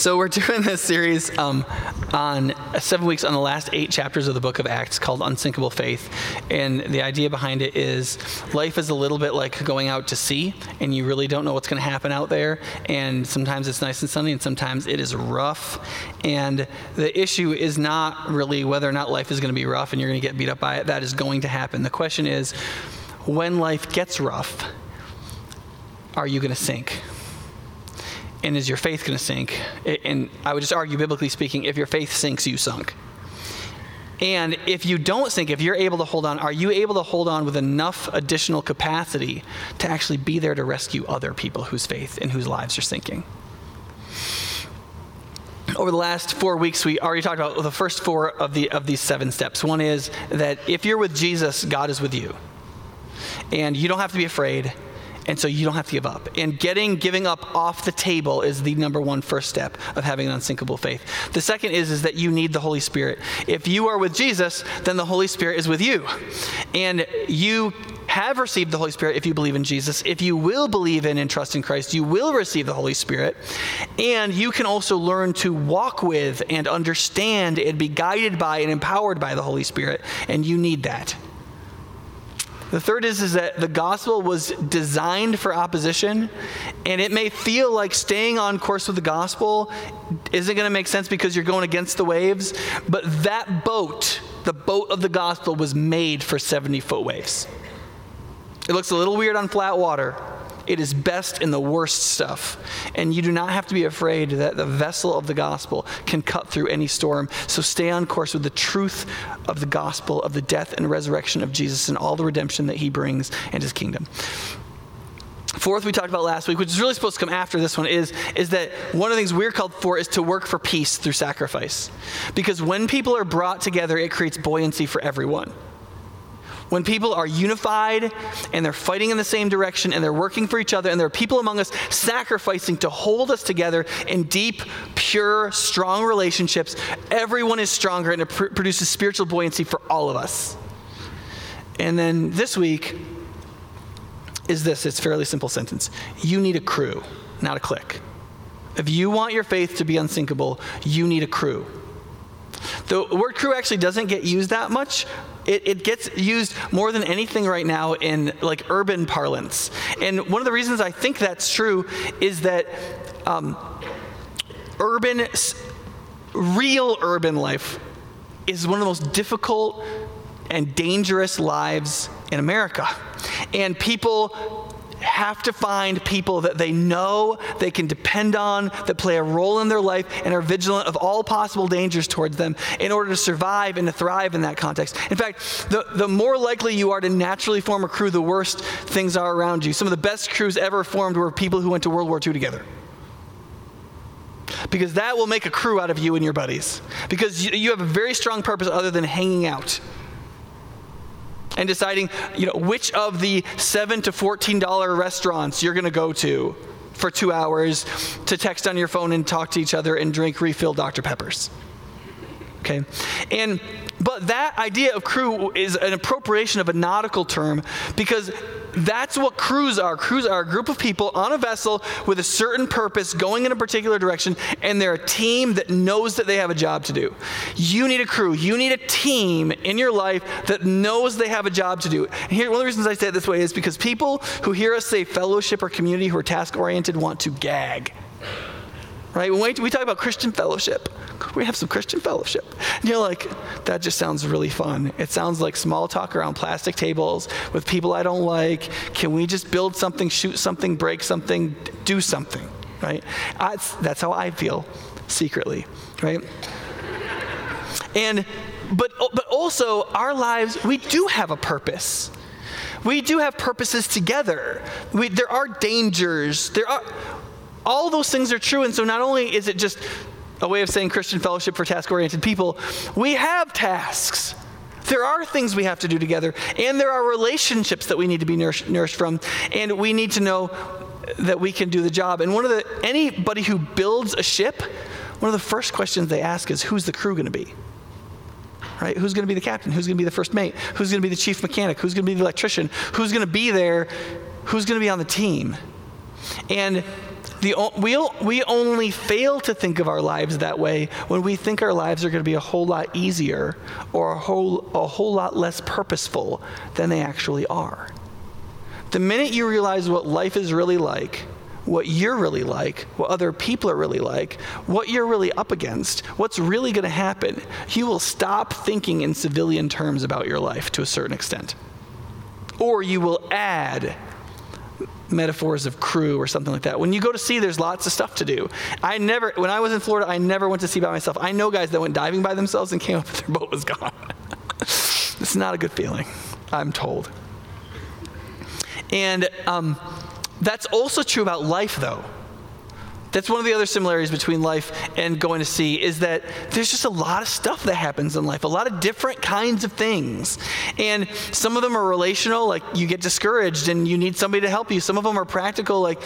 So we're doing this series um, on seven weeks on the last eight chapters of the book of Acts called Unsinkable Faith. And the idea behind it is life is a little bit like going out to sea, and you really don't know what's going to happen out there. And sometimes it's nice and sunny, and sometimes it is rough. And the issue is not really whether or not life is going to be rough and you're going to get beat up by it. That is going to happen. The question is when life gets rough, are you going to sink? And is your faith going to sink? And I would just argue, biblically speaking, if your faith sinks, you sunk. And if you don't sink, if you're able to hold on, are you able to hold on with enough additional capacity to actually be there to rescue other people whose faith and whose lives are sinking? Over the last four weeks, we already talked about the first four of, the, of these seven steps. One is that if you're with Jesus, God is with you. And you don't have to be afraid and so you don't have to give up. And getting giving up off the table is the number one first step of having an unsinkable faith. The second is is that you need the Holy Spirit. If you are with Jesus, then the Holy Spirit is with you. And you have received the Holy Spirit if you believe in Jesus. If you will believe in and trust in Christ, you will receive the Holy Spirit. And you can also learn to walk with and understand and be guided by and empowered by the Holy Spirit. And you need that. The third is, is that the gospel was designed for opposition, and it may feel like staying on course with the gospel isn't going to make sense because you're going against the waves, but that boat, the boat of the gospel, was made for 70 foot waves. It looks a little weird on flat water, it is best in the worst stuff. And you do not have to be afraid that the vessel of the gospel can cut through any storm. So stay on course with the truth of the gospel, of the death and resurrection of Jesus, and all the redemption that he brings and his kingdom. Fourth, we talked about last week, which is really supposed to come after this one, is, is that one of the things we're called for is to work for peace through sacrifice. Because when people are brought together, it creates buoyancy for everyone. When people are unified and they're fighting in the same direction and they're working for each other and there are people among us sacrificing to hold us together in deep, pure, strong relationships, everyone is stronger and it pr- produces spiritual buoyancy for all of us. And then this week is this it's a fairly simple sentence. You need a crew, not a clique. If you want your faith to be unsinkable, you need a crew. The word crew actually doesn't get used that much, it, it, gets used more than anything right now in like urban parlance. And one of the reasons I think that's true is that um, urban, real urban life is one of the most difficult and dangerous lives in America. And people have to find people that they know they can depend on, that play a role in their life, and are vigilant of all possible dangers towards them in order to survive and to thrive in that context. In fact, the, the more likely you are to naturally form a crew, the worse things are around you. Some of the best crews ever formed were people who went to World War II together because that will make a crew out of you and your buddies. Because you, you, have a very strong purpose other than hanging out and deciding, you know, which of the seven to fourteen dollar restaurants you're going to go to for two hours to text on your phone and talk to each other and drink refill Dr. Peppers. Okay, and but that idea of crew is an appropriation of a nautical term because that's what crews are. Crews are a group of people on a vessel with a certain purpose going in a particular direction, and they're a team that knows that they have a job to do. You need a crew. You need a team in your life that knows they have a job to do. And here, one of the reasons I say it this way is because people who hear us say fellowship or community who are task oriented want to gag. Right? When we talk about Christian fellowship, we have some Christian fellowship. And you're like, that just sounds really fun. It sounds like small talk around plastic tables with people I don't like. Can we just build something, shoot something, break something, do something? Right? that's how I feel secretly. Right? And but but also our lives, we do have a purpose. We do have purposes together. We, there are dangers. There are all those things are true. And so not only is it just a way of saying Christian fellowship for task oriented people, we have tasks. There are things we have to do together, and there are relationships that we need to be nourished, nourished from, and we need to know that we can do the job. And one of the anybody who builds a ship, one of the first questions they ask is who's the crew going to be? Right? Who's going to be the captain? Who's going to be the first mate? Who's going to be the chief mechanic? Who's going to be the electrician? Who's going to be there? Who's going to be on the team? And the, we, we only fail to think of our lives that way when we think our lives are going to be a whole lot easier or a whole, a whole lot less purposeful than they actually are. The minute you realize what life is really like, what you're really like, what other people are really like, what you're really up against, what's really going to happen, you will stop thinking in civilian terms about your life to a certain extent. Or you will add metaphors of crew or something like that. When you go to sea, there's lots of stuff to do. I never, when I was in Florida, I never went to sea by myself. I know guys that went diving by themselves and came up and their boat was gone. it's not a good feeling, I'm told. And um, that's also true about life, though. That's one of the other similarities between life and going to sea is that there's just a lot of stuff that happens in life, a lot of different kinds of things. And some of them are relational, like you get discouraged and you need somebody to help you. Some of them are practical, like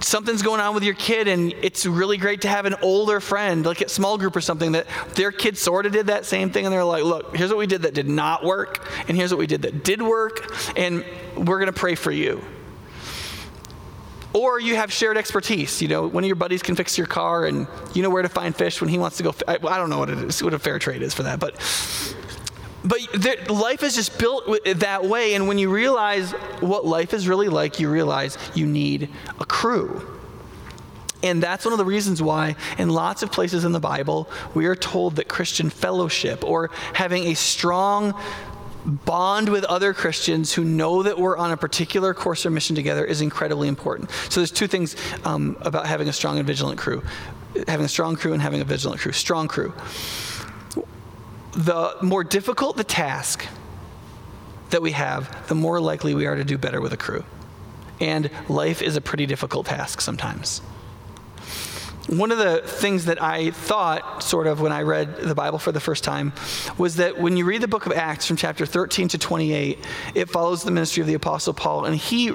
something's going on with your kid and it's really great to have an older friend like at small group or something that their kid sort of did that same thing and they're like look here's what we did that did not work and here's what we did that did work and we're going to pray for you or you have shared expertise. You know, one of your buddies can fix your car and you know where to find fish when he wants to go. I, I don't know what it is, what a fair trade is for that, but but there, life is just built that way. And when you realize what life is really like, you realize you need a crew. And that's one of the reasons why, in lots of places in the Bible, we are told that Christian fellowship or having a strong bond with other Christians who know that we're on a particular course or mission together is incredibly important. So there's two things um, about having a strong and vigilant crew having a strong crew and having a vigilant crew. Strong crew. The more difficult the task that we have, the more likely we are to do better with a crew. And life is a pretty difficult task sometimes one of the things that I thought, sort of, when I read the Bible for the first time, was that when you read the book of Acts from chapter 13 to 28, it follows the ministry of the Apostle Paul, and he,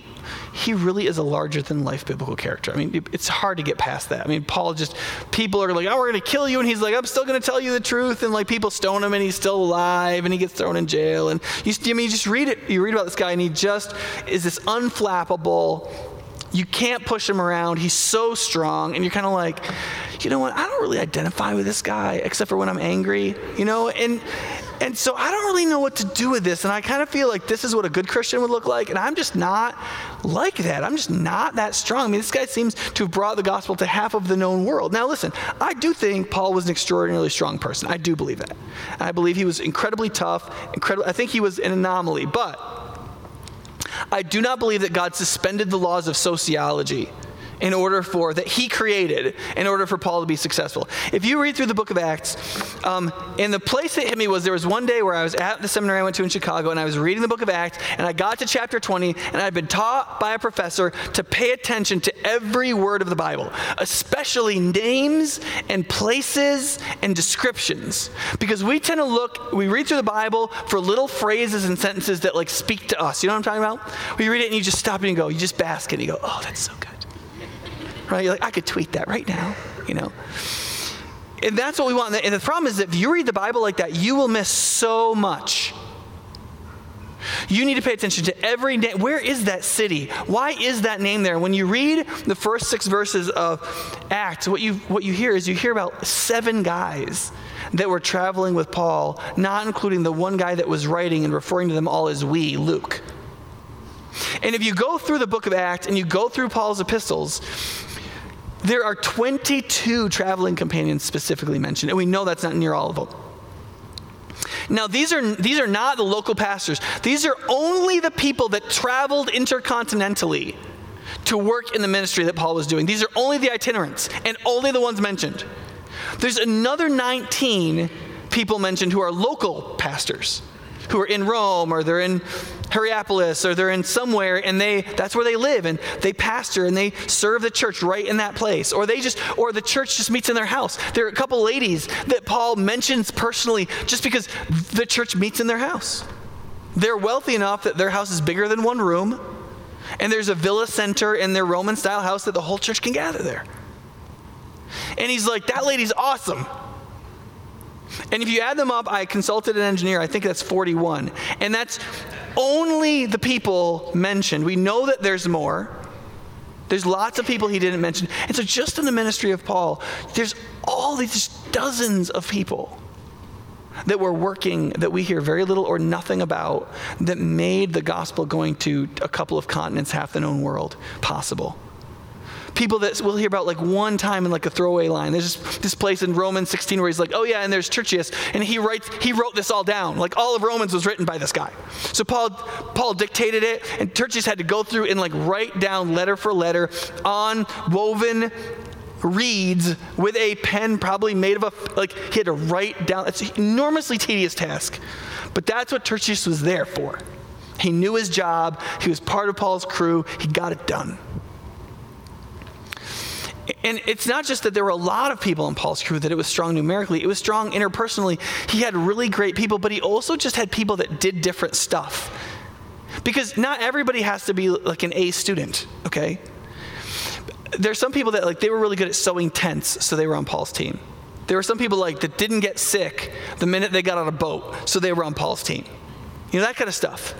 he really is a larger than life biblical character. I mean, it's hard to get past that. I mean, Paul just, people are like, oh, we're going to kill you, and he's like, I'm still going to tell you the truth, and like people stone him, and he's still alive, and he gets thrown in jail. And you, I mean, you just read it, you read about this guy, and he just is this unflappable, you can't push him around. He's so strong. And you're kind of like, you know what? I don't really identify with this guy except for when I'm angry, you know? And, and so I don't really know what to do with this. And I kind of feel like this is what a good Christian would look like. And I'm just not like that. I'm just not that strong. I mean, this guy seems to have brought the gospel to half of the known world. Now, listen, I do think Paul was an extraordinarily strong person. I do believe that. I believe he was incredibly tough, incredible. I think he was an anomaly. But I do not believe that God suspended the laws of sociology in order for that he created in order for paul to be successful. If you read through the book of acts um, and the place that hit me was there was one day where i was at the seminary i went to in chicago and i was reading the book of acts and i got to chapter 20 and i'd been taught by a professor to pay attention to every word of the bible especially names and places and descriptions. Because we tend to look we read through the bible for little phrases and sentences that like speak to us. You know what i'm talking about? We read it and you just stop and you go you just bask and you go oh that's so good right? You're like, I could tweet that right now, you know. And that's what we want. And the problem is that if you read the Bible like that, you will miss so much. You need to pay attention to every name. Where is that city? Why is that name there? When you read the first six verses of Acts, what you, what you hear is you hear about seven guys that were traveling with Paul, not including the one guy that was writing and referring to them all as we, Luke. And if you go through the book of Acts and you go through Paul's epistles, there are 22 traveling companions specifically mentioned, and we know that's not near all of them. Now, these are, these are not the local pastors. These are only the people that traveled intercontinentally to work in the ministry that Paul was doing. These are only the itinerants and only the ones mentioned. There's another 19 people mentioned who are local pastors who are in Rome or they're in Hierapolis or they're in somewhere and they that's where they live and they pastor and they serve the church right in that place or they just or the church just meets in their house. There are a couple ladies that Paul mentions personally just because the church meets in their house. They're wealthy enough that their house is bigger than one room and there's a villa center in their Roman style house that the whole church can gather there. And he's like, that lady's awesome. And if you add them up, I consulted an engineer, I think that's 41. And that's only the people mentioned. We know that there's more. There's lots of people he didn't mention. And so, just in the ministry of Paul, there's all these dozens of people that were working that we hear very little or nothing about that made the gospel going to a couple of continents, half the known world, possible people that we'll hear about like one time in like a throwaway line. There's this, this place in Romans 16 where he's like, oh yeah, and there's Tertius, and he writes, he wrote this all down. Like all of Romans was written by this guy. So Paul, Paul dictated it, and Tertius had to go through and like write down letter for letter on woven reeds with a pen probably made of a like he had to write down it's an enormously tedious task but that's what tertius was there for he knew his job he was part of paul's crew he got it done and it's not just that there were a lot of people in Paul's crew that it was strong numerically, it was strong interpersonally. He had really great people, but he also just had people that did different stuff. Because not everybody has to be like an A student, okay? There's some people that like they were really good at sewing tents, so they were on Paul's team. There were some people like that didn't get sick the minute they got on a boat, so they were on Paul's team. You know, that kind of stuff.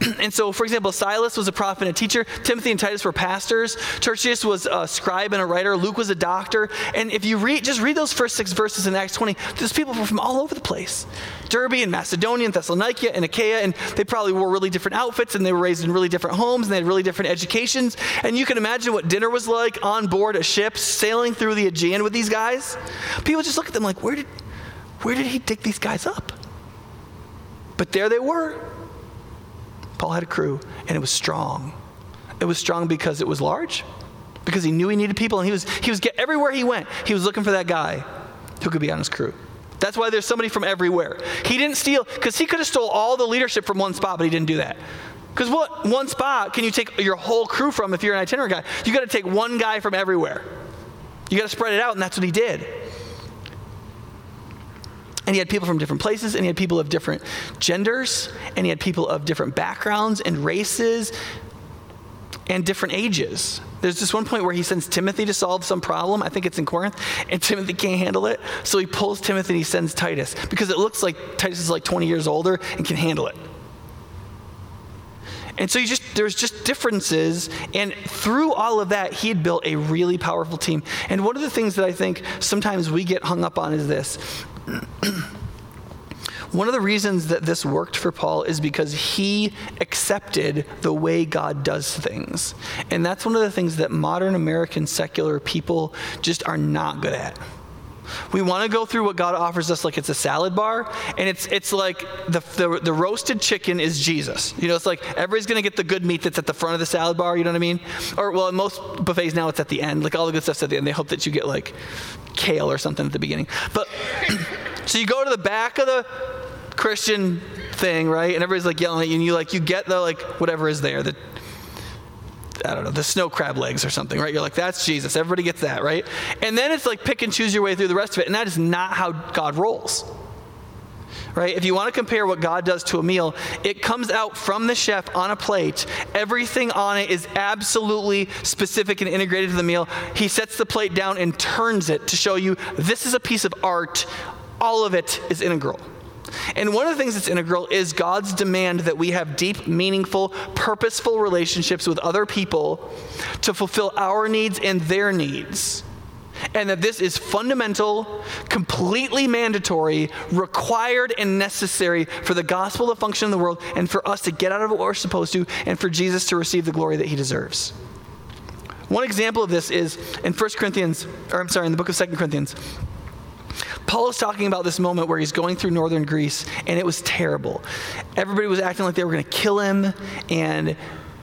and so, for example, Silas was a prophet and a teacher. Timothy and Titus were pastors. Tertius was a scribe and a writer. Luke was a doctor. And if you read, just read those first six verses in Acts 20, there's people from all over the place Derbe and Macedonia and Thessalonica and Achaia, and they probably wore really different outfits and they were raised in really different homes and they had really different educations. And you can imagine what dinner was like on board a ship sailing through the Aegean with these guys. People just look at them like, where did, where did he dig these guys up? But there they were Paul had a crew, and it was strong. It was strong because it was large, because he knew he needed people, and he was, he was everywhere he went, he was looking for that guy who could be on his crew. That's why there's somebody from everywhere. He didn't steal, because he could have stole all the leadership from one spot, but he didn't do that. Because what one spot can you take your whole crew from if you're an itinerant guy? You got to take one guy from everywhere. You got to spread it out, and that's what he did. And he had people from different places, and he had people of different genders, and he had people of different backgrounds and races and different ages. There's this one point where he sends Timothy to solve some problem. I think it's in Corinth, and Timothy can't handle it. So he pulls Timothy and he sends Titus because it looks like Titus is like 20 years older and can handle it. And so just there's just differences and through all of that he had built a really powerful team. And one of the things that I think sometimes we get hung up on is this. One of the reasons that this worked for Paul is because he accepted the way God does things. And that's one of the things that modern American secular people just are not good at. We want to go through what God offers us like it's a salad bar, and it's it's like the, the, the roasted chicken is Jesus. You know, it's like everybody's going to get the good meat that's at the front of the salad bar. You know what I mean? Or well, most buffets now it's at the end. Like all the good stuff's at the end. They hope that you get like kale or something at the beginning. But so you go to the back of the Christian thing, right? And everybody's like yelling at you, and you like you get the like whatever is there, the I don't know, the snow crab legs or something, right? You're like, that's Jesus. Everybody gets that, right? And then it's like pick and choose your way through the rest of it. And that is not how God rolls. Right? If you want to compare what God does to a meal, it comes out from the chef on a plate. Everything on it is absolutely specific and integrated to the meal. He sets the plate down and turns it to show you this is a piece of art. All of it is integral. And one of the things that's integral is God's demand that we have deep, meaningful, purposeful relationships with other people to fulfill our needs and their needs. And that this is fundamental, completely mandatory, required, and necessary for the gospel to function in the world and for us to get out of what we're supposed to and for Jesus to receive the glory that he deserves. One example of this is in 1 Corinthians, or I'm sorry, in the book of 2 Corinthians. Paul is talking about this moment where he's going through northern Greece, and it was terrible. Everybody was acting like they were going to kill him, and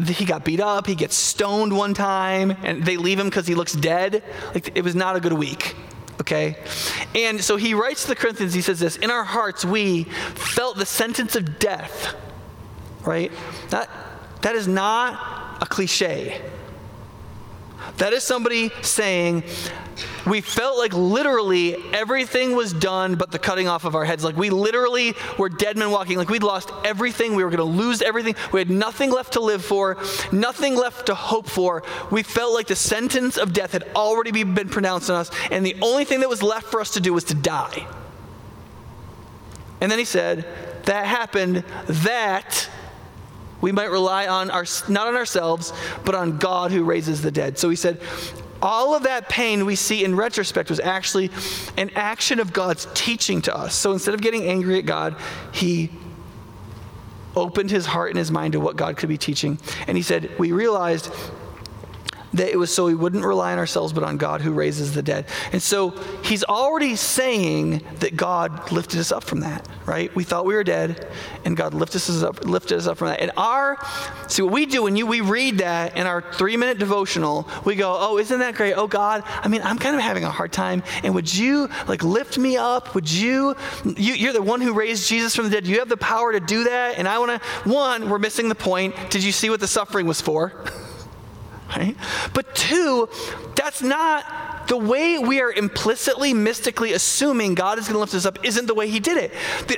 he got beat up. He gets stoned one time, and they leave him because he looks dead. Like it was not a good week. Okay? And so he writes to the Corinthians, he says this In our hearts, we felt the sentence of death. Right? That, that is not a cliche. That is somebody saying, we felt like literally everything was done but the cutting off of our heads. Like we literally were dead men walking. Like we'd lost everything. We were going to lose everything. We had nothing left to live for, nothing left to hope for. We felt like the sentence of death had already been pronounced on us, and the only thing that was left for us to do was to die. And then he said, That happened that we might rely on our, not on ourselves, but on God who raises the dead. So he said, all of that pain we see in retrospect was actually an action of God's teaching to us. So instead of getting angry at God, he opened his heart and his mind to what God could be teaching. And he said, We realized that it was so we wouldn't rely on ourselves, but on God who raises the dead. And so he's already saying that God lifted us up from that, right? We thought we were dead, and God lifted us up, lifted us up from that. And our, see what we do when you we read that in our three minute devotional, we go, oh, isn't that great? Oh God, I mean, I'm kind of having a hard time, and would you like lift me up? Would you, you you're the one who raised Jesus from the dead. You have the power to do that, and I want to. One, we're missing the point. Did you see what the suffering was for? right? But two, that's not the way we are implicitly, mystically assuming God is going to lift us up isn't the way He did it.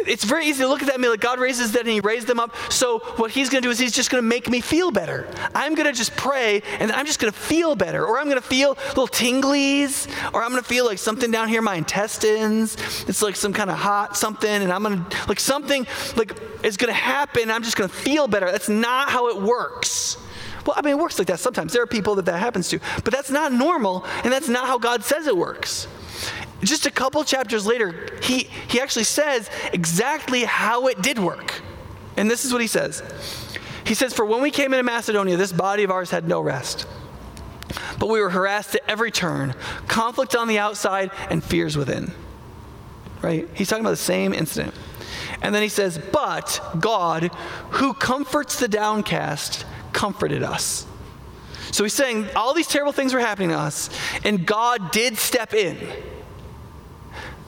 It's very easy to look at that and be like, God raises dead and He raised them up. So what He's going to do is He's just going to make me feel better. I'm going to just pray and I'm just going to feel better. Or I'm going to feel little tinglies. Or I'm going to feel like something down here in my intestines. It's like some kind of hot something. And I'm going to, like something like is going to happen. I'm just going to feel better. That's not how it works. Well, I mean, it works like that sometimes. There are people that that happens to, but that's not normal, and that's not how God says it works. Just a couple chapters later, he, he actually says exactly how it did work. And this is what he says He says, For when we came into Macedonia, this body of ours had no rest. But we were harassed at every turn, conflict on the outside, and fears within. Right? He's talking about the same incident. And then he says, But God, who comforts the downcast, comforted us. So he's saying all these terrible things were happening to us, and God did step in.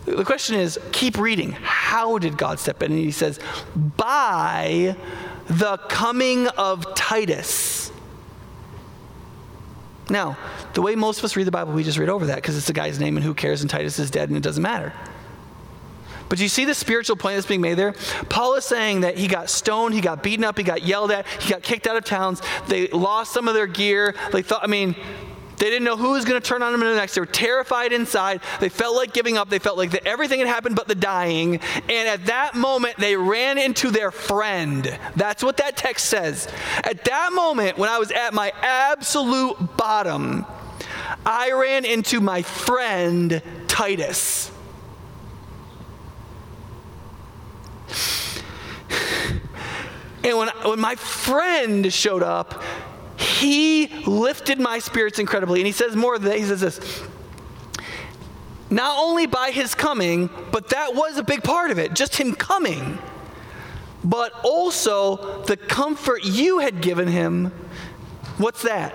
The question is keep reading. How did God step in? And he says, by the coming of Titus. Now, the way most of us read the Bible, we just read over that because it's the guy's name and who cares, and Titus is dead and it doesn't matter. But you see the spiritual point that's being made there? Paul is saying that he got stoned, he got beaten up, he got yelled at, he got kicked out of towns. They lost some of their gear. They thought, I mean, they didn't know who was going to turn on them in the next. They were terrified inside. They felt like giving up. They felt like that everything had happened but the dying. And at that moment, they ran into their friend. That's what that text says. At that moment, when I was at my absolute bottom, I ran into my friend Titus. And when, when my friend showed up, he lifted my spirits incredibly. And he says more than that. He says this not only by his coming, but that was a big part of it, just him coming, but also the comfort you had given him. What's that?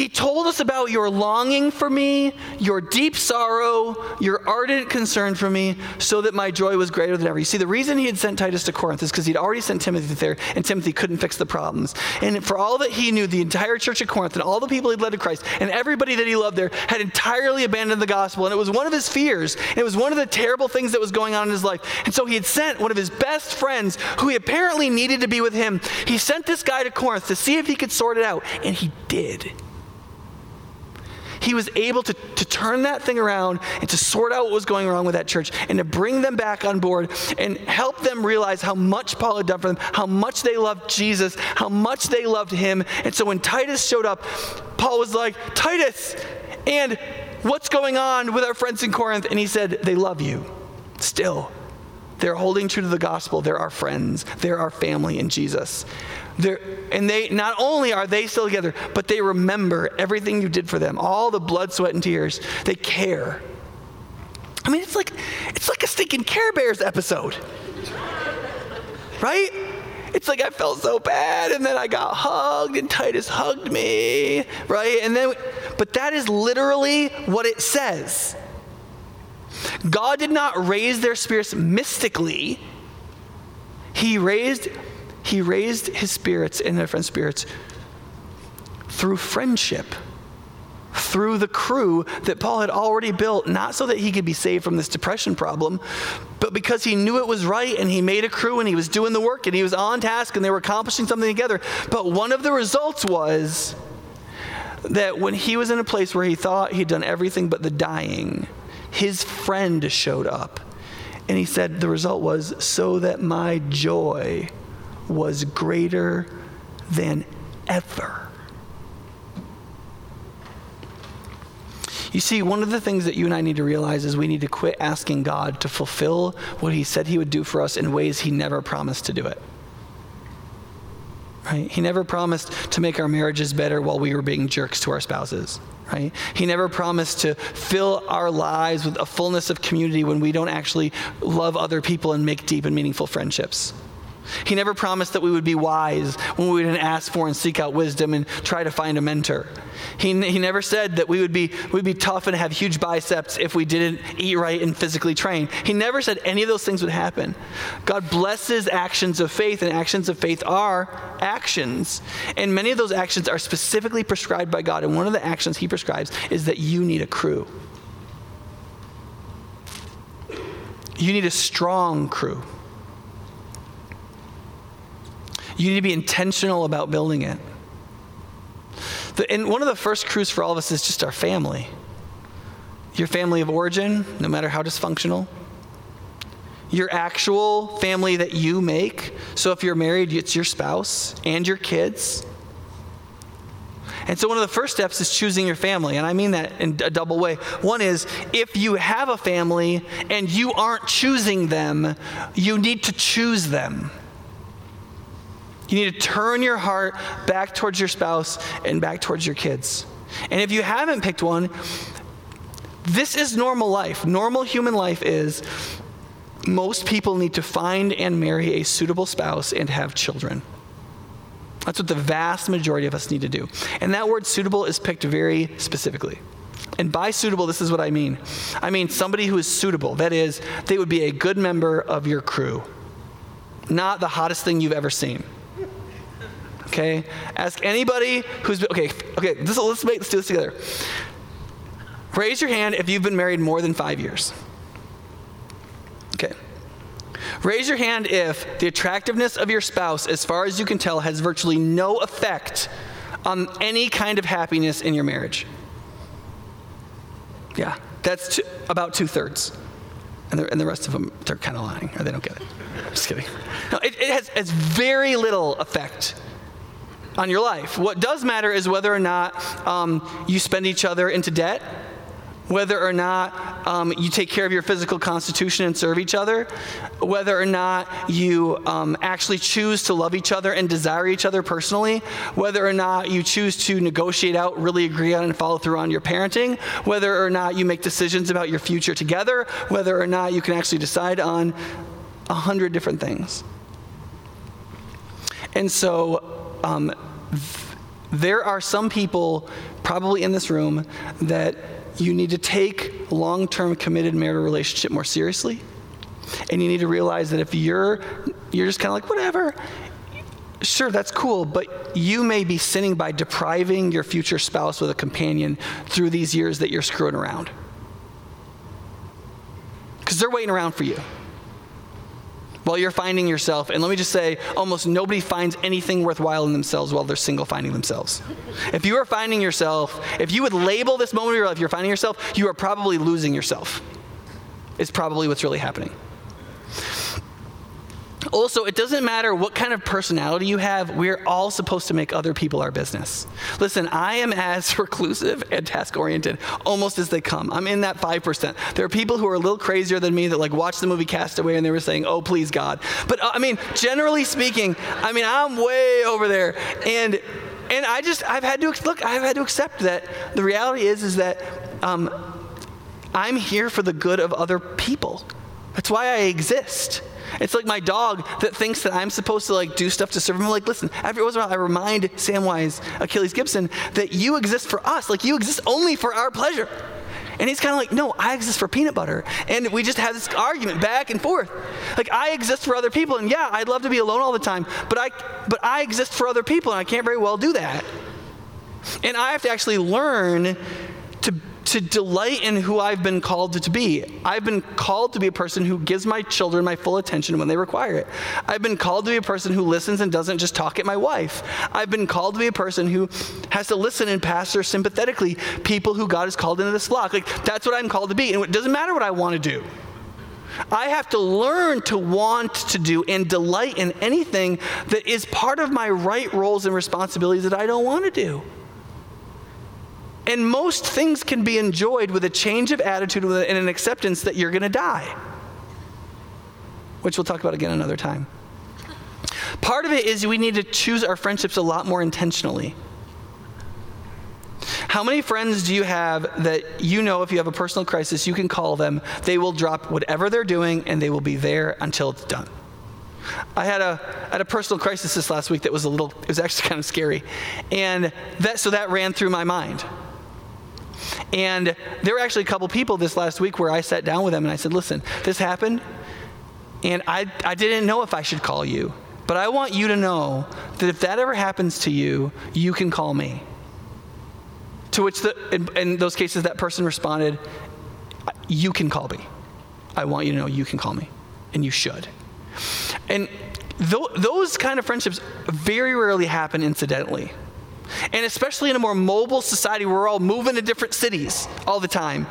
He told us about your longing for me, your deep sorrow, your ardent concern for me, so that my joy was greater than ever. You see, the reason he had sent Titus to Corinth is because he'd already sent Timothy there, and Timothy couldn't fix the problems. And for all that he knew, the entire church at Corinth and all the people he'd led to Christ and everybody that he loved there had entirely abandoned the gospel. And it was one of his fears. It was one of the terrible things that was going on in his life. And so he had sent one of his best friends, who he apparently needed to be with him, he sent this guy to Corinth to see if he could sort it out. And he did he was able to, to turn that thing around and to sort out what was going wrong with that church and to bring them back on board and help them realize how much Paul had done for them, how much they loved Jesus, how much they loved him. And so when Titus showed up, Paul was like, Titus, and what's going on with our friends in Corinth? And he said, They love you still. They're holding true to the gospel. They're our friends. They're our family in Jesus. They're, and they not only are they still together, but they remember everything you did for them, all the blood, sweat, and tears. They care. I mean, it's like it's like a stinking Care Bears episode, right? It's like I felt so bad, and then I got hugged, and Titus hugged me, right? And then, but that is literally what it says. God did not raise their spirits mystically. He raised he raised his spirits and their friends' spirits through friendship, through the crew that Paul had already built, not so that he could be saved from this depression problem, but because he knew it was right and he made a crew and he was doing the work and he was on task and they were accomplishing something together. But one of the results was that when he was in a place where he thought he'd done everything but the dying, his friend showed up. And he said, The result was so that my joy was greater than ever. You see, one of the things that you and I need to realize is we need to quit asking God to fulfill what He said He would do for us in ways He never promised to do it. Right? He never promised to make our marriages better while we were being jerks to our spouses. Right? He never promised to fill our lives with a fullness of community when we don't actually love other people and make deep and meaningful friendships. He never promised that we would be wise when we didn't ask for and seek out wisdom and try to find a mentor. He, he never said that we would be we'd be tough and have huge biceps if we didn't eat right and physically train. He never said any of those things would happen. God blesses actions of faith, and actions of faith are actions. And many of those actions are specifically prescribed by God. And one of the actions He prescribes is that you need a crew. You need a strong crew. You need to be intentional about building it. The, and one of the first crews for all of us is just our family. Your family of origin, no matter how dysfunctional. Your actual family that you make. So if you're married, it's your spouse and your kids. And so, one of the first steps is choosing your family. And I mean that in a double way. One is if you have a family and you aren't choosing them, you need to choose them. You need to turn your heart back towards your spouse and back towards your kids. And if you haven't picked one, this is normal life. Normal human life is most people need to find and marry a suitable spouse and have children. That's what the vast majority of us need to do. And that word suitable is picked very specifically. And by suitable, this is what I mean I mean somebody who is suitable. That is, they would be a good member of your crew, not the hottest thing you've ever seen. Okay? Ask anybody who's been, okay, okay, this, let's, make, let's do this together. Raise your hand if you've been married more than five years. Okay. Raise your hand if the attractiveness of your spouse, as far as you can tell, has virtually no effect on any kind of happiness in your marriage. Yeah, that's about two thirds. And the, and the rest of them, they're kind of lying or they don't get it. Just kidding. No, it, it has, has very little effect on your life. What does matter is whether or not um, you spend each other into debt, whether or not um, you take care of your physical constitution and serve each other, whether or not you um, actually choose to love each other and desire each other personally, whether or not you choose to negotiate out, really agree on, and follow through on your parenting, whether or not you make decisions about your future together, whether or not you can actually decide on a hundred different things. And so, um, there are some people, probably in this room, that you need to take long term committed marital relationship more seriously. And you need to realize that if you're, you're just kind of like, whatever, sure, that's cool, but you may be sinning by depriving your future spouse with a companion through these years that you're screwing around. Because they're waiting around for you while you're finding yourself. And let me just say, almost nobody finds anything worthwhile in themselves while they're single finding themselves. If you are finding yourself, if you would label this moment of your life, you're finding yourself, you are probably losing yourself. It's probably what's really happening. Also, it doesn't matter what kind of personality you have, we're all supposed to make other people our business. Listen, I am as reclusive and task oriented almost as they come. I'm in that 5%. There are people who are a little crazier than me that like watched the movie Castaway and they were saying, oh, please, God. But uh, I mean, generally speaking, I mean, I'm way over there. And and I just, I've had to, look, I've had to accept that the reality is, is that um, I'm here for the good of other people. That's why I exist. It's like my dog that thinks that I'm supposed to like do stuff to serve him. I'm like, listen, every once in a while I remind Samwise Achilles Gibson that you exist for us. Like you exist only for our pleasure. And he's kind of like, no, I exist for peanut butter. And we just have this argument back and forth. Like I exist for other people, and yeah, I'd love to be alone all the time, but I but I exist for other people, and I can't very well do that. And I have to actually learn to delight in who I've been called to be. I've been called to be a person who gives my children my full attention when they require it. I've been called to be a person who listens and doesn't just talk at my wife. I've been called to be a person who has to listen and pastor sympathetically people who God has called into this flock. Like that's what I'm called to be. And it doesn't matter what I want to do. I have to learn to want to do and delight in anything that is part of my right roles and responsibilities that I don't want to do. And most things can be enjoyed with a change of attitude and an acceptance that you're going to die, which we'll talk about again another time. Part of it is we need to choose our friendships a lot more intentionally. How many friends do you have that you know if you have a personal crisis, you can call them, they will drop whatever they're doing, and they will be there until it's done? I had a, had a personal crisis this last week that was a little, it was actually kind of scary. And that, so that ran through my mind. And there were actually a couple people this last week where I sat down with them and I said, listen, this happened, and I, I didn't know if I should call you. But I want you to know that if that ever happens to you, you can call me. To which, the, in, in those cases, that person responded, You can call me. I want you to know you can call me, and you should. And th- those kind of friendships very rarely happen incidentally. And especially in a more mobile society we're all moving to different cities all the time,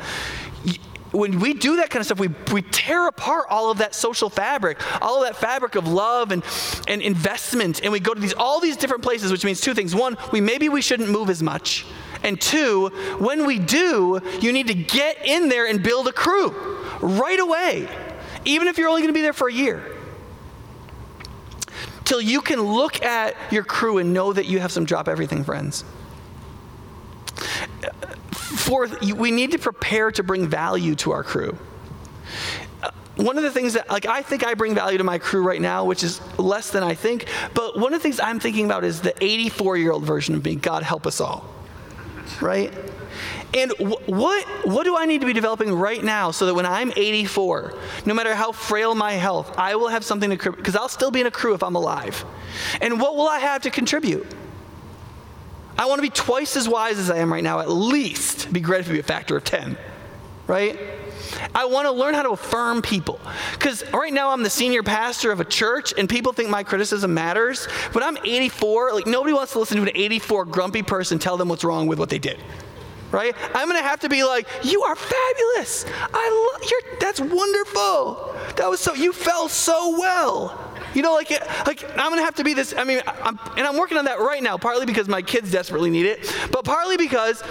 when we do that kind of stuff, we, we tear apart all of that social fabric, all of that fabric of love and, and investment, and we go to these all these different places, which means two things. One, we maybe we shouldn't move as much. And two, when we do, you need to get in there and build a crew right away, even if you're only going to be there for a year. Till you can look at your crew and know that you have some drop everything friends. Fourth, we need to prepare to bring value to our crew. Uh, one of the things that, like, I think I bring value to my crew right now, which is less than I think, but one of the things I'm thinking about is the 84 year old version of me. God help us all. Right? And what, what do I need to be developing right now so that when I'm 84, no matter how frail my health, I will have something to, contribute? because I'll still be in a crew if I'm alive. And what will I have to contribute? I want to be twice as wise as I am right now, at least. be great if it be a factor of 10, right? I want to learn how to affirm people. Because right now I'm the senior pastor of a church and people think my criticism matters. But I'm 84, like nobody wants to listen to an 84 grumpy person tell them what's wrong with what they did. Right? I'm gonna have to be like, you are fabulous. I love you that's wonderful. That was so you fell so well. You know, like, like I'm gonna have to be this. I mean, I'm, and I'm working on that right now. Partly because my kids desperately need it, but partly because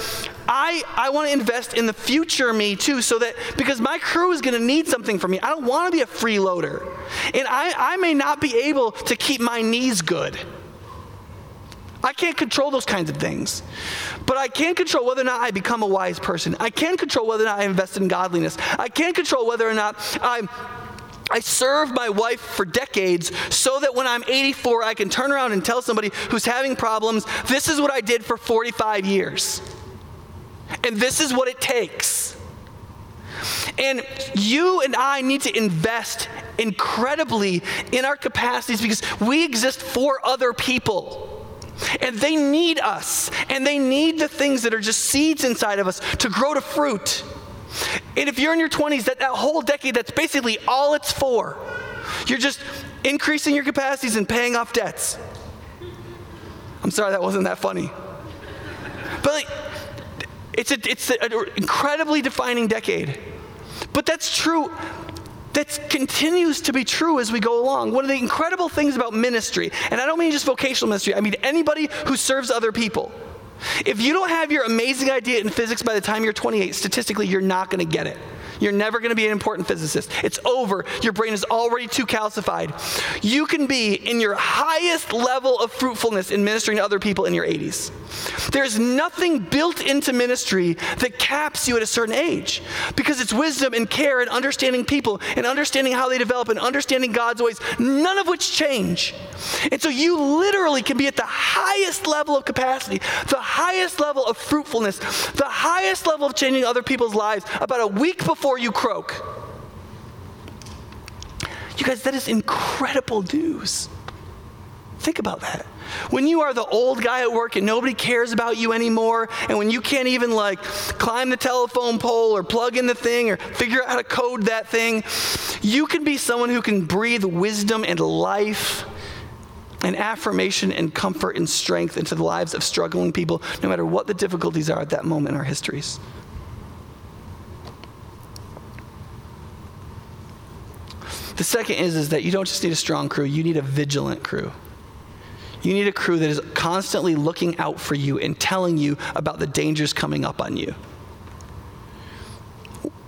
I I want to invest in the future me too, so that because my crew is gonna need something from me. I don't want to be a freeloader, and I I may not be able to keep my knees good. I can't control those kinds of things. But I can control whether or not I become a wise person. I can control whether or not I invest in godliness. I can control whether or not I'm I served my wife for decades so that when I'm 84, I can turn around and tell somebody who's having problems, this is what I did for 45 years. And this is what it takes. And you and I need to invest incredibly in our capacities because we exist for other people. And they need us. And they need the things that are just seeds inside of us to grow to fruit. And if you're in your 20s, that, that whole decade, that's basically all it's for. You're just increasing your capacities and paying off debts. I'm sorry that wasn't that funny. But like, it's, a, it's an incredibly defining decade. But that's true. That continues to be true as we go along. One of the incredible things about ministry, and I don't mean just vocational ministry, I mean anybody who serves other people if you don't have your amazing idea in physics by the time you're 28, statistically, you're not going to get it. You're never going to be an important physicist. It's over. Your brain is already too calcified. You can be in your highest level of fruitfulness in ministering to other people in your 80s. There's nothing built into ministry that caps you at a certain age because it's wisdom and care and understanding people and understanding how they develop and understanding God's ways, none of which change. And so you literally can be at the highest level of capacity, the highest level of fruitfulness, the highest level of changing other people's lives about a week before before you croak. You guys, that is incredible news. Think about that. When you are the old guy at work and nobody cares about you anymore, and when you can't even like climb the telephone pole or plug in the thing or figure out how to code that thing, you can be someone who can breathe wisdom and life and affirmation and comfort and strength into the lives of struggling people, no matter what the difficulties are at that moment in our histories. The second is, is that you don't just need a strong crew, you need a vigilant crew. You need a crew that is constantly looking out for you and telling you about the dangers coming up on you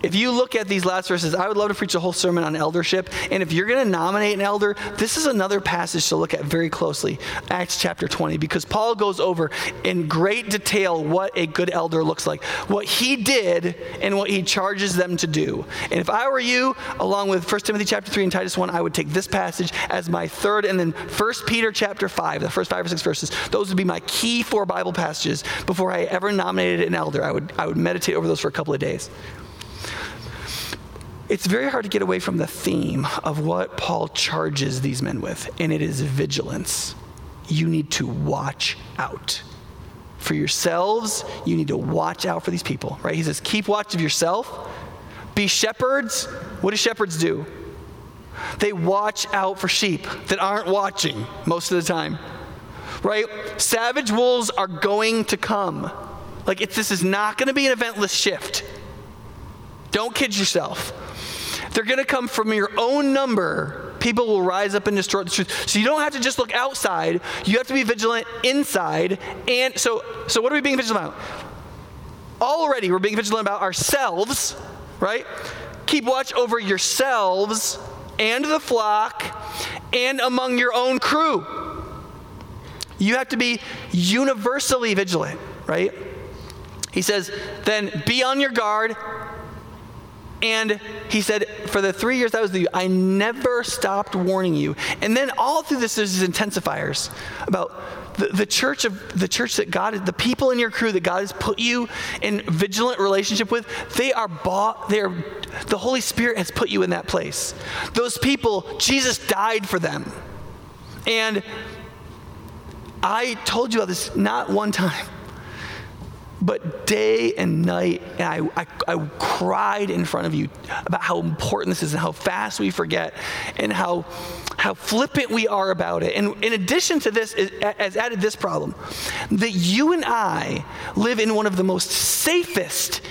if you look at these last verses, I would love to preach a whole sermon on eldership. And if you're going to nominate an elder, this is another passage to look at very closely Acts chapter 20, because Paul goes over in great detail what a good elder looks like, what he did, and what he charges them to do. And if I were you, along with 1 Timothy chapter 3 and Titus 1, I would take this passage as my third, and then 1 Peter chapter 5, the first five or six verses. Those would be my key four Bible passages before I ever nominated an elder. I would, I would meditate over those for a couple of days it's very hard to get away from the theme of what Paul charges these men with, and it is vigilance. You need to watch out. For yourselves, you need to watch out for these people, right? He says, keep watch of yourself. Be shepherds. What do shepherds do? They watch out for sheep that aren't watching most of the time, right? Savage wolves are going to come. Like, this is not going to be an eventless shift. Don't kid yourself. They're going to come from your own number. People will rise up and distort the truth. So you don't have to just look outside. You have to be vigilant inside. And so, so what are we being vigilant about? Already, we're being vigilant about ourselves, right? Keep watch over yourselves and the flock and among your own crew. You have to be universally vigilant, right? He says, then be on your guard and he said, for the three years I was with you, I never stopped warning you. And then all through this, there's these intensifiers about the, the church of the church that God, the people in your crew that God has put you in vigilant relationship with, they are bought, they're the Holy Spirit has put you in that place. Those people, Jesus died for them. And I told you about this not one time but day and night, and I, I, I, cried in front of you about how important this is and how fast we forget and how, how flippant we are about it. And in addition to this, has added this problem that you and I live in one of the most safest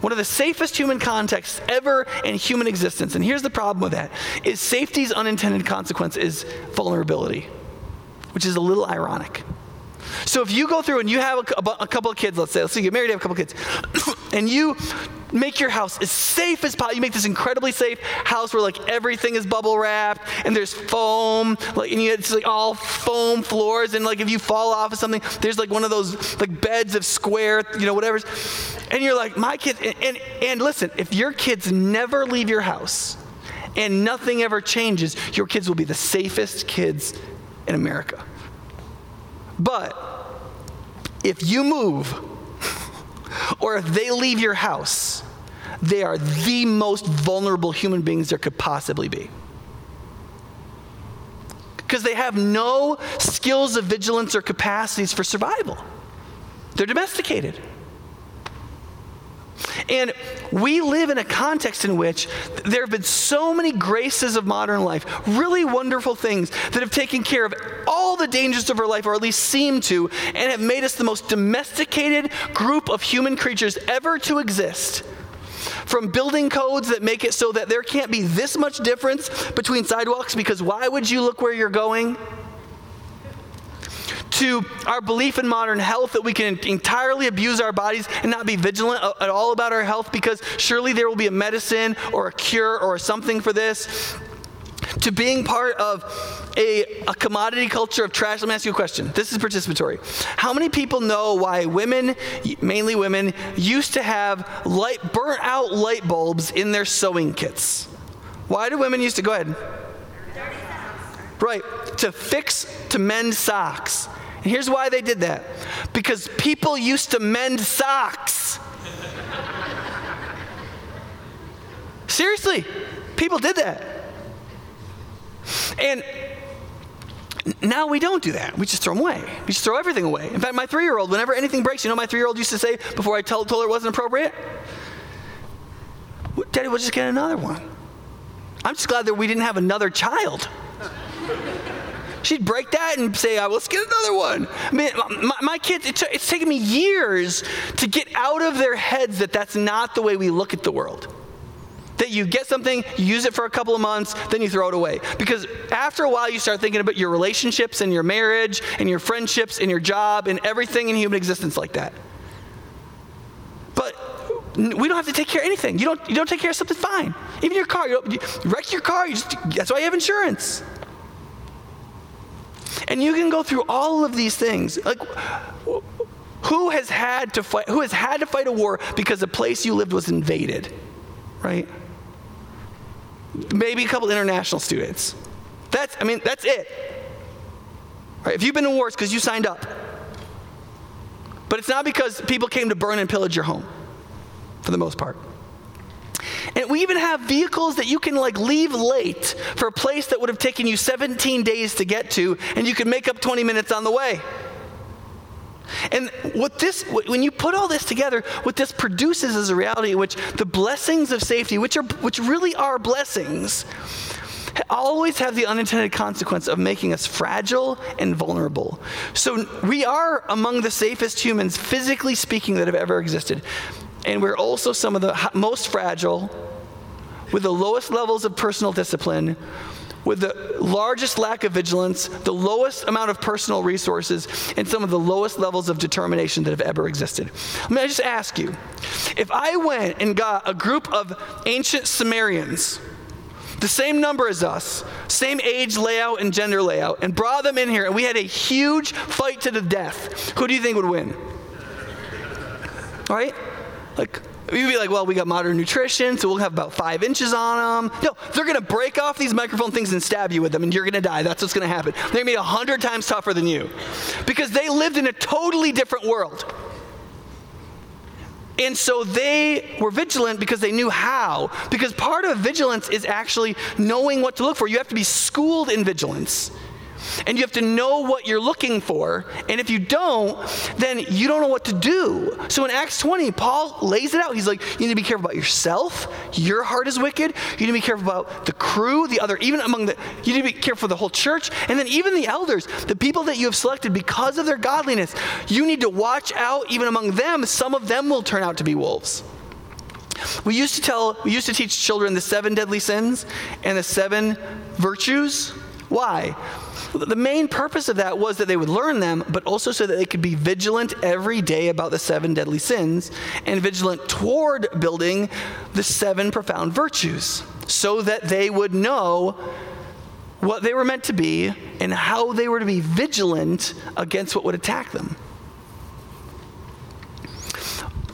one of the safest human contexts ever in human existence. And here's the problem with that is safety's unintended consequence is vulnerability, which is a little ironic. So if you go through and you have a, a couple of kids, let's say, let's say you get married, you have a couple of kids, and you make your house as safe as possible. You make this incredibly safe house where like everything is bubble wrapped and there's foam, like and you, it's like all foam floors, and like if you fall off of something, there's like one of those like beds of square, you know, whatever. And you're like, my kids, and, and, and listen, if your kids never leave your house and nothing ever changes, your kids will be the safest kids in America. But if you move or if they leave your house, they are the most vulnerable human beings there could possibly be. Because they have no skills of vigilance or capacities for survival. They're domesticated. And we live in a context in which there have been so many graces of modern life, really wonderful things that have taken care of all the dangers of our life, or at least seem to, and have made us the most domesticated group of human creatures ever to exist. From building codes that make it so that there can't be this much difference between sidewalks because why would you look where you're going? To our belief in modern health that we can entirely abuse our bodies and not be vigilant at all about our health because surely there will be a medicine or a cure or something for this to being part of a, a, commodity culture of trash. Let me ask you a question. This is participatory. How many people know why women, mainly women, used to have light, burnt out light bulbs in their sewing kits? Why do women used to go ahead? Right, to fix, to mend socks. And here's why they did that because people used to mend socks. Seriously, people did that. And now we don't do that. We just throw them away. We just throw everything away. In fact, my three year old, whenever anything breaks, you know my three year old used to say before I told, told her it wasn't appropriate? Daddy, we'll just get another one. I'm just glad that we didn't have another child. She'd break that and say, oh, let's get another one. I mean, my, my kids, it t- it's taken me years to get out of their heads that that's not the way we look at the world. That you get something, you use it for a couple of months, then you throw it away. Because after a while, you start thinking about your relationships and your marriage and your friendships and your job and everything in human existence like that. But we don't have to take care of anything. You don't, you don't take care of something, fine. Even your car, you, you wreck your car, you just, that's why you have insurance. And you can go through all of these things. Like, who has had to fight? Who has had to fight a war because the place you lived was invaded, right? Maybe a couple international students. That's, I mean, that's it. Right? If you've been in wars because you signed up, but it's not because people came to burn and pillage your home, for the most part. And we even have vehicles that you can like leave late for a place that would have taken you 17 days to get to, and you can make up 20 minutes on the way. And what this, when you put all this together, what this produces is a reality in which the blessings of safety, which are, which really are blessings, always have the unintended consequence of making us fragile and vulnerable. So we are among the safest humans, physically speaking, that have ever existed. And we're also some of the most fragile, with the lowest levels of personal discipline, with the largest lack of vigilance, the lowest amount of personal resources, and some of the lowest levels of determination that have ever existed. Let me just ask you if I went and got a group of ancient Sumerians, the same number as us, same age layout and gender layout, and brought them in here, and we had a huge fight to the death, who do you think would win? All right? Like, You'd be like, well, we got modern nutrition, so we'll have about five inches on them. No, they're going to break off these microphone things and stab you with them, and you're going to die. That's what's going to happen. They're going to be a hundred times tougher than you because they lived in a totally different world. And so they were vigilant because they knew how. Because part of vigilance is actually knowing what to look for. You have to be schooled in vigilance. And you have to know what you're looking for. And if you don't, then you don't know what to do. So in Acts 20, Paul lays it out. He's like, you need to be careful about yourself. Your heart is wicked. You need to be careful about the crew, the other, even among the, you need to be careful for the whole church. And then even the elders, the people that you have selected because of their godliness, you need to watch out even among them. Some of them will turn out to be wolves. We used to tell, we used to teach children the seven deadly sins and the seven virtues. Why? The main purpose of that was that they would learn them, but also so that they could be vigilant every day about the seven deadly sins and vigilant toward building the seven profound virtues so that they would know what they were meant to be and how they were to be vigilant against what would attack them.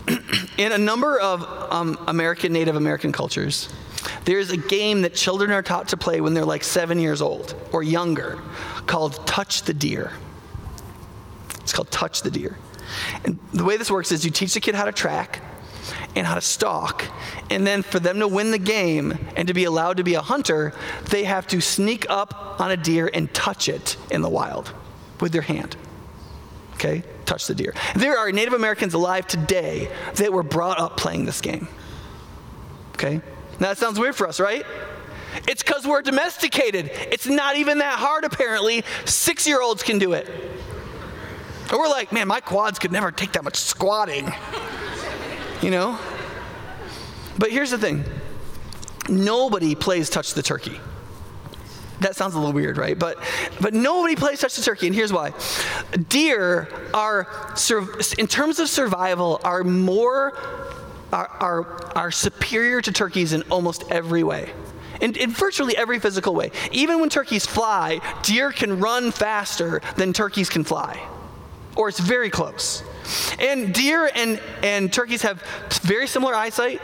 In a number of um, American, Native American cultures, there's a game that children are taught to play when they're like seven years old or younger called Touch the Deer. It's called Touch the Deer. And the way this works is you teach the kid how to track and how to stalk. And then for them to win the game and to be allowed to be a hunter, they have to sneak up on a deer and touch it in the wild with their hand. Okay? Touch the deer. There are Native Americans alive today that were brought up playing this game. Okay? Now that sounds weird for us, right? It's because we're domesticated. It's not even that hard, apparently. Six year olds can do it. And we're like, man, my quads could never take that much squatting. You know? But here's the thing nobody plays touch the turkey. That sounds a little weird, right? But, but nobody plays touch the turkey, and here's why. Deer are, in terms of survival, are more are, are, are superior to turkeys in almost every way. In, in, virtually every physical way. Even when turkeys fly, deer can run faster than turkeys can fly, or it's very close. And deer and, and turkeys have very similar eyesight.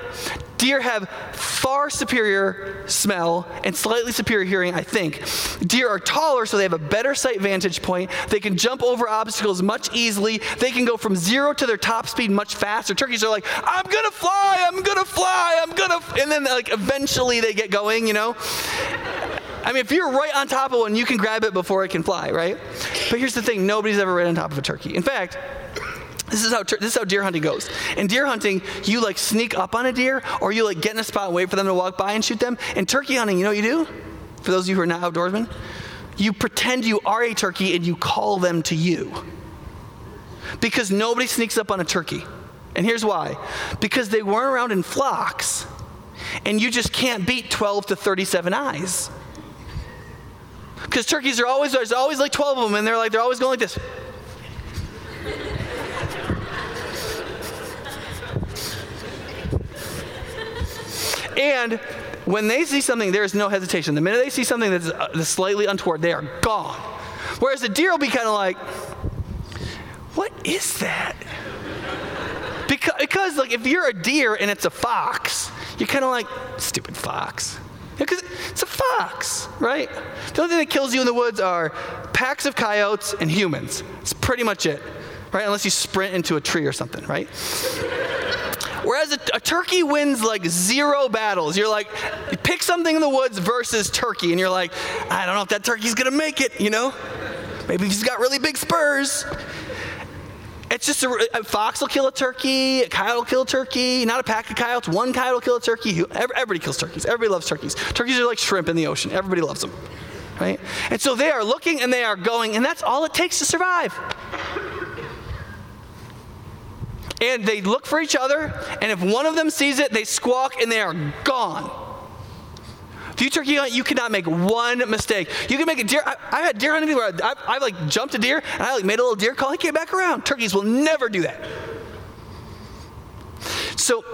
Deer have far superior smell and slightly superior hearing, I think. Deer are taller, so they have a better sight vantage point. They can jump over obstacles much easily. They can go from zero to their top speed much faster. Turkeys are like, I'm gonna fly, I'm gonna fly, I'm gonna, and then like eventually they get going, you know? I mean, if you're right on top of one, you can grab it before it can fly, right? But here's the thing nobody's ever right on top of a turkey. In fact, this is how this is how deer hunting goes. In deer hunting, you like sneak up on a deer, or you like get in a spot and wait for them to walk by and shoot them. In turkey hunting, you know what you do? For those of you who are not outdoorsmen, you pretend you are a turkey and you call them to you. Because nobody sneaks up on a turkey. And here's why because they weren't around in flocks. and you just can't beat 12 to 37 eyes. Because turkeys are always, there's always like 12 of them, and they're like, they're always going like this. And when they see something, there is no hesitation. The minute they see something that's uh, slightly untoward, they are gone. Whereas a deer will be kind of like, what is that? Because, because, like, if you're a deer and it's a fox, you're kind of like, stupid fox. Because it's a fox, right? The only thing that kills you in the woods are packs of coyotes and humans. It's pretty much it, right? Unless you sprint into a tree or something, right? Whereas a, a, turkey wins like zero battles. You're like, you pick something in the woods versus turkey, and you're like, I don't know if that turkey's gonna make it, you know? Maybe he's got really big spurs. It's just a, a, fox will kill a turkey, a coyote will kill a turkey, not a pack of coyotes, one coyote will kill a turkey. Everybody kills turkeys. Everybody loves turkeys. Turkeys are like shrimp in the ocean. Everybody loves them, right? And so they are looking and they are going, and that's all it takes to survive. And they look for each other, and if one of them sees it, they squawk and they are gone. If you turkey hunt, you cannot make one mistake. You can make a deer. I, I had deer hunting where I, I, like jumped a deer and I like made a little deer call. He came back around. Turkeys will never do that. So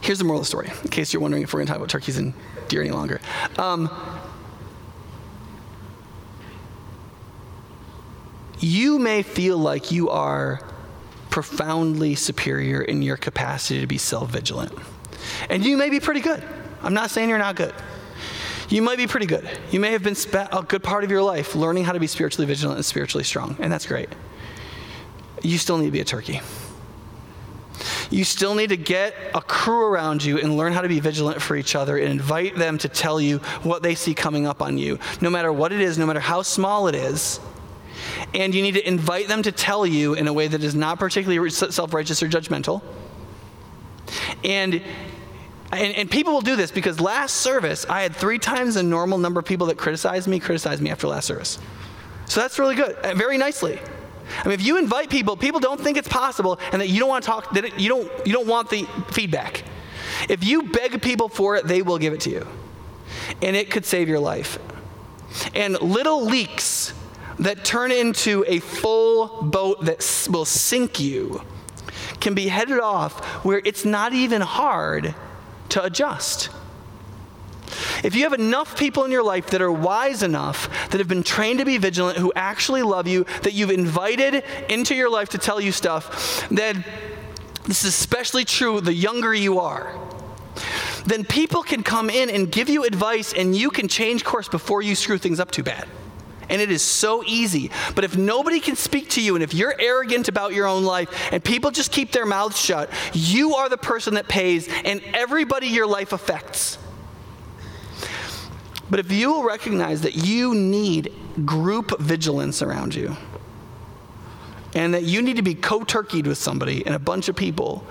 here's the moral of the story, in case you're wondering if we're going to talk about turkeys and deer any longer. Um, you may feel like you are profoundly superior in your capacity to be self vigilant. And you may be pretty good. I'm not saying you're not good. You might be pretty good. You may have been spent a good part of your life learning how to be spiritually vigilant and spiritually strong, and that's great. You still need to be a turkey. You still need to get a crew around you and learn how to be vigilant for each other and invite them to tell you what they see coming up on you, no matter what it is, no matter how small it is. And you need to invite them to tell you in a way that is not particularly self righteous or judgmental. And and, and, people will do this because last service, I had three times the normal number of people that criticized me criticize me after last service. So that's really good, uh, very nicely. I mean, if you invite people, people don't think it's possible, and that you don't want to talk, that you don't you don't want the feedback. If you beg people for it, they will give it to you, and it could save your life. And little leaks that turn into a full boat that will sink you can be headed off where it's not even hard to adjust. If you have enough people in your life that are wise enough, that have been trained to be vigilant, who actually love you, that you've invited into your life to tell you stuff, then this is especially true the younger you are. Then people can come in and give you advice, and you can change course before you screw things up too bad. And it is so easy. But if nobody can speak to you, and if you're arrogant about your own life, and people just keep their mouths shut, you are the person that pays, and everybody your life affects. But if you will recognize that you need group vigilance around you, and that you need to be co turkeyed with somebody and a bunch of people,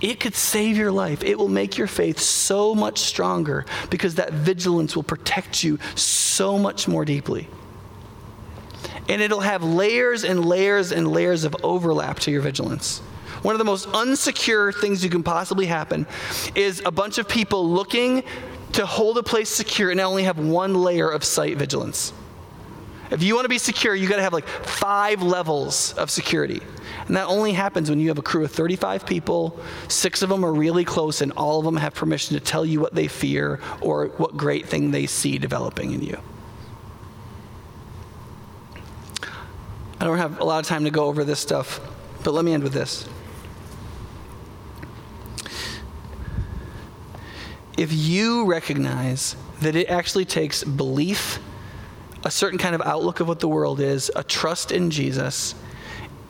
it could save your life. It will make your faith so much stronger because that vigilance will protect you so much more deeply and it'll have layers and layers and layers of overlap to your vigilance. One of the most unsecure things you can possibly happen is a bunch of people looking to hold a place secure and only have one layer of sight vigilance. If you want to be secure, you got to have like five levels of security. And that only happens when you have a crew of 35 people, six of them are really close, and all of them have permission to tell you what they fear or what great thing they see developing in you. Don't have a lot of time to go over this stuff, but let me end with this. If you recognize that it actually takes belief, a certain kind of outlook of what the world is, a trust in Jesus,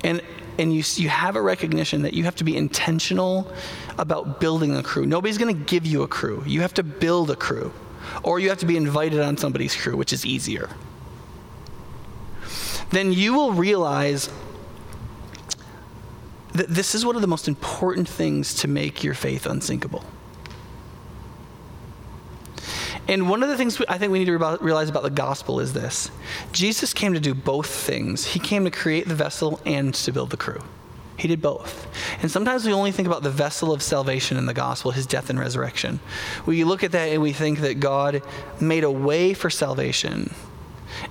and and you, you have a recognition that you have to be intentional about building a crew. Nobody's going to give you a crew. You have to build a crew. Or you have to be invited on somebody's crew, which is easier then you will realize that this is one of the most important things to make your faith unsinkable. And one of the things I think we need to realize about the gospel is this Jesus came to do both things. He came to create the vessel and to build the crew. He did both. And sometimes we only think about the vessel of salvation in the gospel, his death and resurrection. We look at that and we think that God made a way for salvation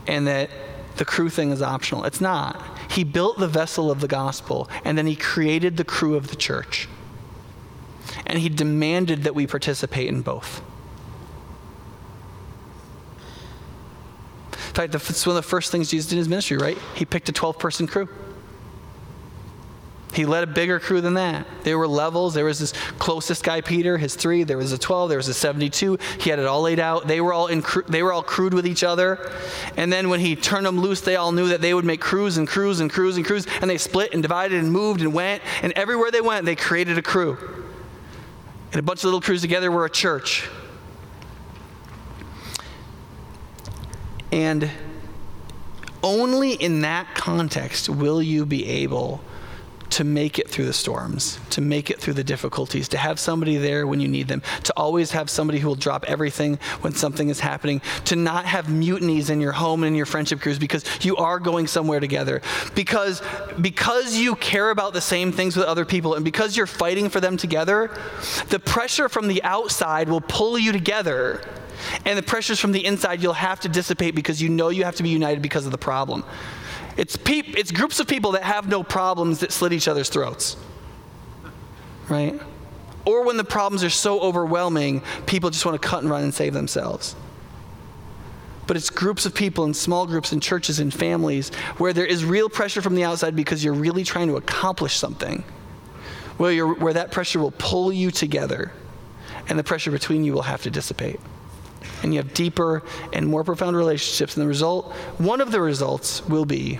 and that the crew thing is optional. It's not. He built the vessel of the gospel and then he created the crew of the church. And he demanded that we participate in both. In fact, it's one of the first things Jesus did in his ministry, right? He picked a 12 person crew. He led a bigger crew than that. There were levels. There was this closest guy, Peter, his three. There was a 12. There was a 72. He had it all laid out. They were all in, they were all crewed with each other. And then when he turned them loose, they all knew that they would make crews and crews and crews and crews. And they split and divided and moved and went. And everywhere they went, they created a crew. And a bunch of little crews together were a church. And only in that context will you be able to make it through the storms, to make it through the difficulties, to have somebody there when you need them, to always have somebody who will drop everything when something is happening, to not have mutinies in your home and in your friendship groups because you are going somewhere together. Because, because you care about the same things with other people and because you're fighting for them together, the pressure from the outside will pull you together. And the pressures from the inside you'll have to dissipate because you know you have to be united because of the problem. It's, peop- it's groups of people that have no problems that slit each other's throats. Right? Or when the problems are so overwhelming, people just want to cut and run and save themselves. But it's groups of people in small groups and churches and families where there is real pressure from the outside because you're really trying to accomplish something. Where, where that pressure will pull you together and the pressure between you will have to dissipate and you have deeper and more profound relationships. And the result, one of the results will be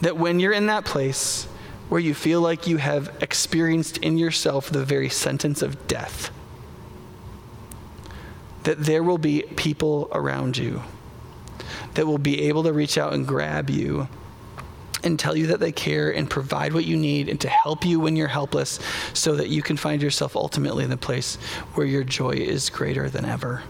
that when you're in that place where you feel like you have experienced in yourself the very sentence of death, that there will be people around you that will be able to reach out and grab you and tell you that they care and provide what you need and to help you when you're helpless so that you can find yourself ultimately in the place where your joy is greater than ever.